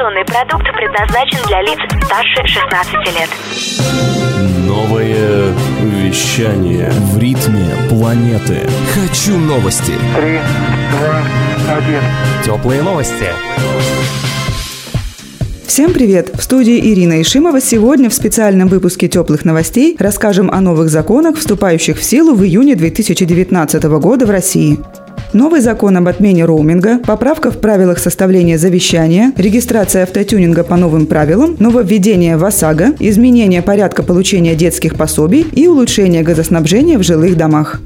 Информационный продукт предназначен для лиц старше 16 лет. Новое вещание в ритме планеты. Хочу новости. Три, два, один. Теплые новости. Всем привет! В студии Ирина Ишимова сегодня в специальном выпуске «Теплых новостей» расскажем о новых законах, вступающих в силу в июне 2019 года в России. Новый закон об отмене роуминга, поправка в правилах составления завещания, регистрация автотюнинга по новым правилам, нововведение в ОСАГО, изменение порядка получения детских пособий и улучшение газоснабжения в жилых домах.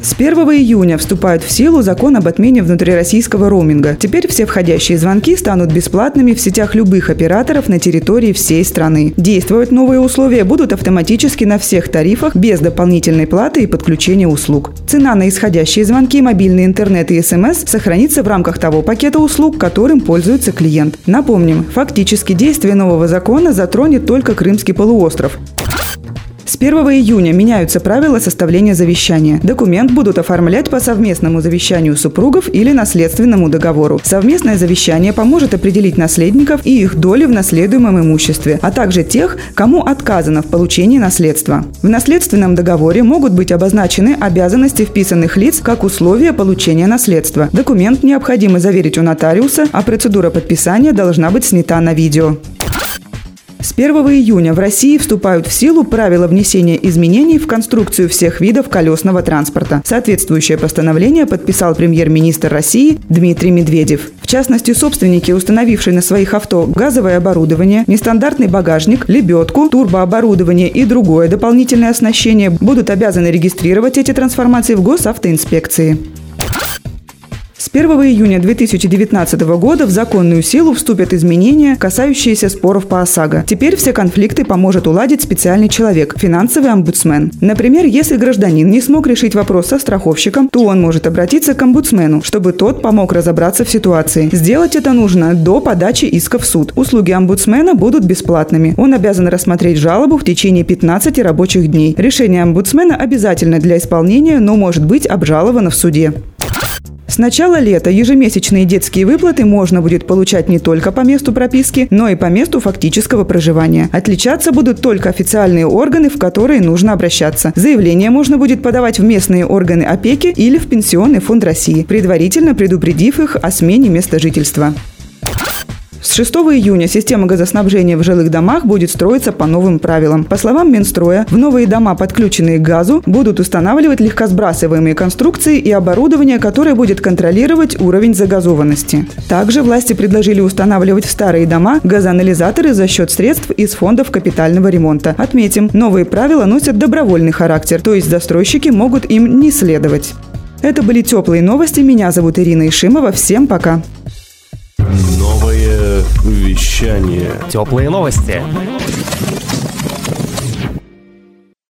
С 1 июня вступает в силу закон об отмене внутрироссийского роуминга. Теперь все входящие звонки станут бесплатными в сетях любых операторов на территории всей страны. Действовать новые условия будут автоматически на всех тарифах без дополнительной платы и подключения услуг. Цена на исходящие звонки, мобильный интернет и СМС сохранится в рамках того пакета услуг, которым пользуется клиент. Напомним, фактически действие нового закона затронет только Крымский полуостров. С 1 июня меняются правила составления завещания. Документ будут оформлять по совместному завещанию супругов или наследственному договору. Совместное завещание поможет определить наследников и их доли в наследуемом имуществе, а также тех, кому отказано в получении наследства. В наследственном договоре могут быть обозначены обязанности вписанных лиц как условия получения наследства. Документ необходимо заверить у нотариуса, а процедура подписания должна быть снята на видео. С 1 июня в России вступают в силу правила внесения изменений в конструкцию всех видов колесного транспорта. Соответствующее постановление подписал премьер-министр России Дмитрий Медведев. В частности, собственники, установившие на своих авто газовое оборудование, нестандартный багажник, лебедку, турбооборудование и другое дополнительное оснащение, будут обязаны регистрировать эти трансформации в госавтоинспекции. С 1 июня 2019 года в законную силу вступят изменения, касающиеся споров по ОСАГО. Теперь все конфликты поможет уладить специальный человек – финансовый омбудсмен. Например, если гражданин не смог решить вопрос со страховщиком, то он может обратиться к омбудсмену, чтобы тот помог разобраться в ситуации. Сделать это нужно до подачи иска в суд. Услуги омбудсмена будут бесплатными. Он обязан рассмотреть жалобу в течение 15 рабочих дней. Решение омбудсмена обязательно для исполнения, но может быть обжаловано в суде. С начала лета ежемесячные детские выплаты можно будет получать не только по месту прописки, но и по месту фактического проживания. Отличаться будут только официальные органы, в которые нужно обращаться. Заявление можно будет подавать в местные органы опеки или в Пенсионный фонд России, предварительно предупредив их о смене места жительства. С 6 июня система газоснабжения в жилых домах будет строиться по новым правилам. По словам Минстроя, в новые дома, подключенные к газу, будут устанавливать легкосбрасываемые конструкции и оборудование, которое будет контролировать уровень загазованности. Также власти предложили устанавливать в старые дома газоанализаторы за счет средств из фондов капитального ремонта. Отметим, новые правила носят добровольный характер, то есть застройщики могут им не следовать. Это были теплые новости. Меня зовут Ирина Ишимова. Всем пока. Вещание. Теплые новости.